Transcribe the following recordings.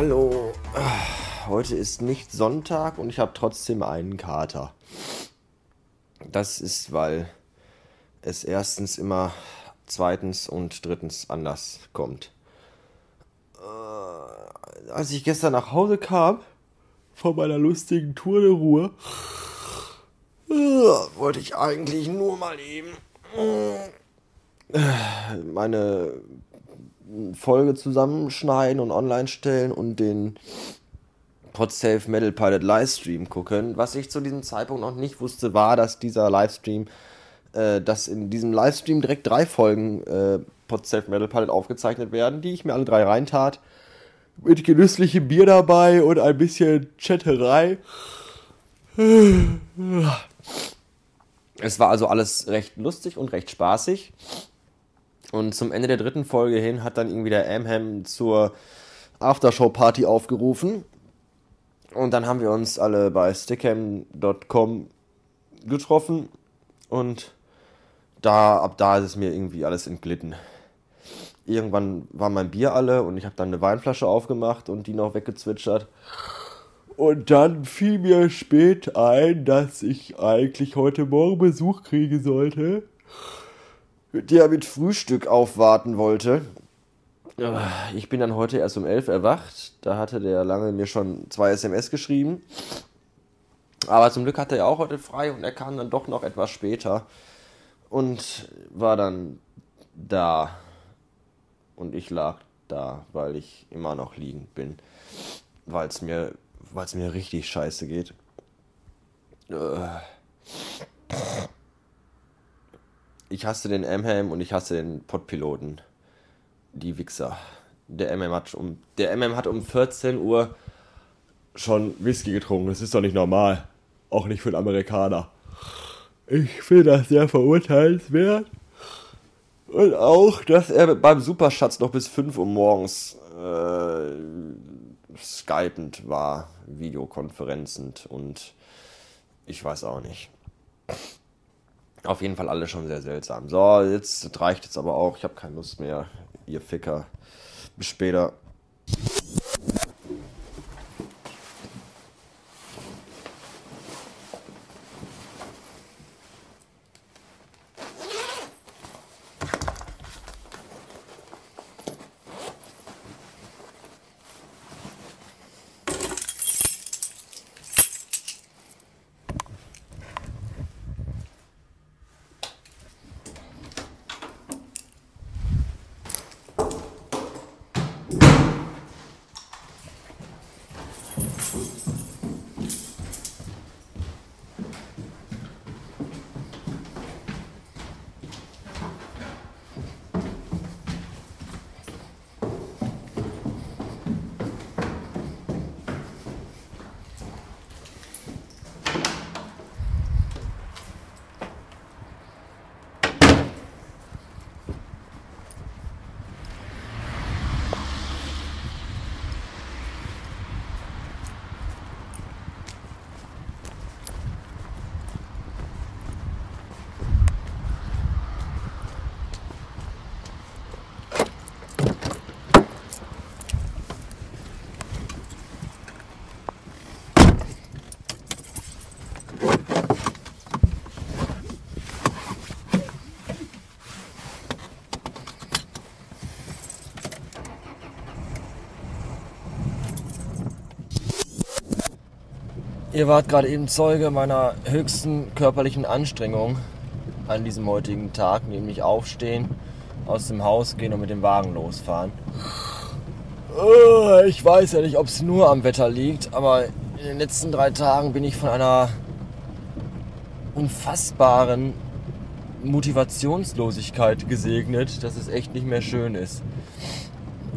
Hallo. Heute ist nicht Sonntag und ich habe trotzdem einen Kater. Das ist, weil es erstens immer zweitens und drittens anders kommt. Äh, als ich gestern nach Hause kam, von meiner lustigen Tour de Ruhe, äh, wollte ich eigentlich nur mal eben meine Folge zusammenschneiden und online stellen und den Podsafe Metal Pilot Livestream gucken. Was ich zu diesem Zeitpunkt noch nicht wusste, war, dass dieser Livestream, äh, dass in diesem Livestream direkt drei Folgen äh, Podsafe Metal Pilot aufgezeichnet werden, die ich mir alle drei reintat. Mit genüsslichem Bier dabei und ein bisschen Chatterei. Es war also alles recht lustig und recht spaßig. Und zum Ende der dritten Folge hin hat dann irgendwie der Amham zur Aftershow-Party aufgerufen. Und dann haben wir uns alle bei stickham.com getroffen. Und da, ab da ist es mir irgendwie alles entglitten. Irgendwann war mein Bier alle und ich habe dann eine Weinflasche aufgemacht und die noch weggezwitschert. Und dann fiel mir spät ein, dass ich eigentlich heute Morgen Besuch kriegen sollte der mit Frühstück aufwarten wollte. Ich bin dann heute erst um elf erwacht. Da hatte der lange mir schon zwei SMS geschrieben. Aber zum Glück hatte er auch heute frei und er kam dann doch noch etwas später und war dann da. Und ich lag da, weil ich immer noch liegend bin. Weil es mir, mir richtig scheiße geht. Äh ich hasse den M-Helm und ich hasse den Podpiloten. Die Wichser. Der MM hat um, der MM hat um 14 Uhr schon Whisky getrunken. Das ist doch nicht normal. Auch nicht für einen Amerikaner. Ich finde das sehr verurteilenswert. Und auch, dass er beim Superschatz noch bis 5 Uhr morgens äh, skypend war, videokonferenzend und ich weiß auch nicht. Auf jeden Fall alle schon sehr seltsam. So, jetzt reicht es aber auch. Ich habe keine Lust mehr, ihr Ficker. Bis später. Ihr wart gerade eben Zeuge meiner höchsten körperlichen Anstrengung an diesem heutigen Tag, nämlich aufstehen, aus dem Haus gehen und mit dem Wagen losfahren. Äh, ich weiß ja nicht, ob es nur am Wetter liegt, aber in den letzten drei Tagen bin ich von einer unfassbaren Motivationslosigkeit gesegnet, dass es echt nicht mehr schön ist.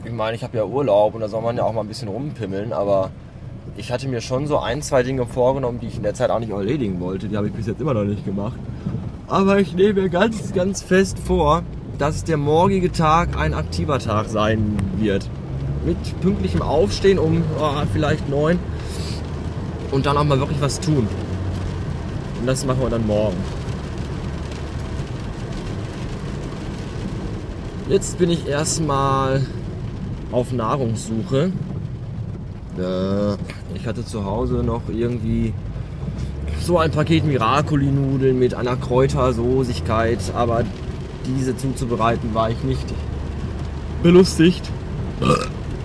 Ich meine, ich habe ja Urlaub und da soll man ja auch mal ein bisschen rumpimmeln, aber ich hatte mir schon so ein, zwei Dinge vorgenommen, die ich in der Zeit auch nicht erledigen wollte. Die habe ich bis jetzt immer noch nicht gemacht. Aber ich nehme mir ganz, ganz fest vor, dass der morgige Tag ein aktiver Tag sein wird. Mit pünktlichem Aufstehen um oh, vielleicht neun und dann auch mal wirklich was tun. Und das machen wir dann morgen. Jetzt bin ich erstmal auf Nahrungssuche ich hatte zu Hause noch irgendwie so ein Paket Miracoli-Nudeln mit einer Kräutersoßigkeit, aber diese zuzubereiten war ich nicht belustigt.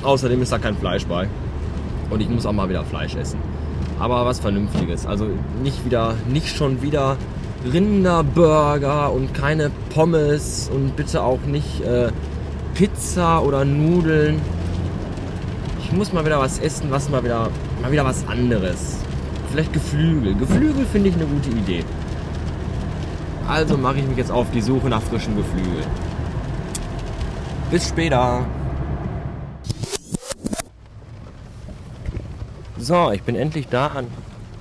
Außerdem ist da kein Fleisch bei. Und ich muss auch mal wieder Fleisch essen. Aber was Vernünftiges. Also nicht wieder, nicht schon wieder Rinderburger und keine Pommes und bitte auch nicht äh, Pizza oder Nudeln. Ich muss mal wieder was essen, was mal wieder, mal wieder was anderes. Vielleicht Geflügel. Geflügel finde ich eine gute Idee. Also mache ich mich jetzt auf die Suche nach frischen Geflügel. Bis später. So, ich bin endlich da an.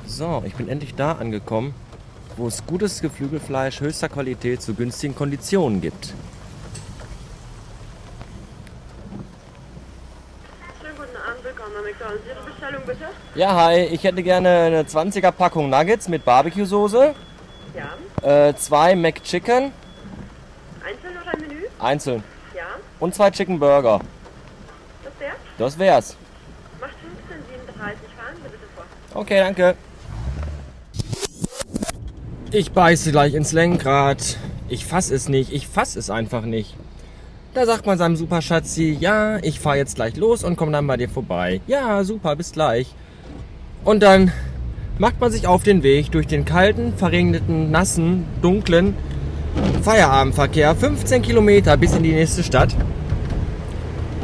So, ich bin endlich da angekommen, wo es gutes Geflügelfleisch höchster Qualität zu günstigen Konditionen gibt. Ja, hi, ich hätte gerne eine 20er Packung Nuggets mit Barbecue-Soße, Ja. äh, zwei McChicken, Einzeln oder Menü? einzeln, Ja. und zwei Chicken Burger. Das der? Das wär's. Macht 1537. Fahren Sie bitte vor. Okay, danke. Ich beiße gleich ins Lenkrad. Ich fass es nicht. Ich fass es einfach nicht. Da sagt man seinem Superschatzi, ja, ich fahr jetzt gleich los und komm dann bei dir vorbei. Ja, super, bis gleich. Und dann macht man sich auf den Weg durch den kalten, verregneten, nassen, dunklen Feierabendverkehr 15 Kilometer bis in die nächste Stadt.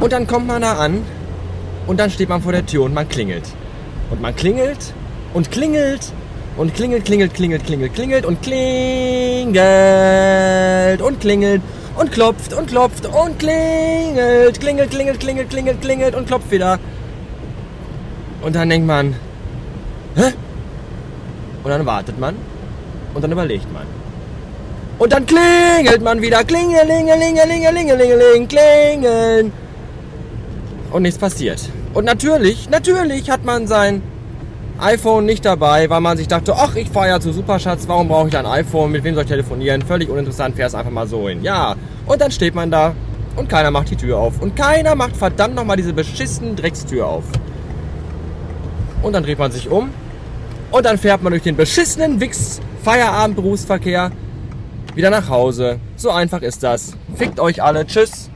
Und dann kommt man da an und dann steht man vor der Tür und man klingelt. Und man klingelt und klingelt und klingelt, klingelt, klingelt, klingelt, klingelt und klingelt und klingelt und klopft und klopft und klingelt, klingelt, klingelt, klingelt, klingelt, klingelt und klopft wieder. Und dann denkt man, hä? Und dann wartet man und dann überlegt man. Und dann klingelt man wieder, klingelingelingelingelingelingeling, klingeln. Und nichts passiert. Und natürlich, natürlich hat man sein iPhone nicht dabei, weil man sich dachte, ach, ich fahre ja zu Superschatz, warum brauche ich ein iPhone, mit wem soll ich telefonieren? Völlig uninteressant, fährst einfach mal so hin. Ja, und dann steht man da und keiner macht die Tür auf. Und keiner macht verdammt nochmal diese beschissene Dreckstür auf. Und dann dreht man sich um und dann fährt man durch den beschissenen Wix Feierabend Berufsverkehr wieder nach Hause. So einfach ist das. Fickt euch alle. Tschüss.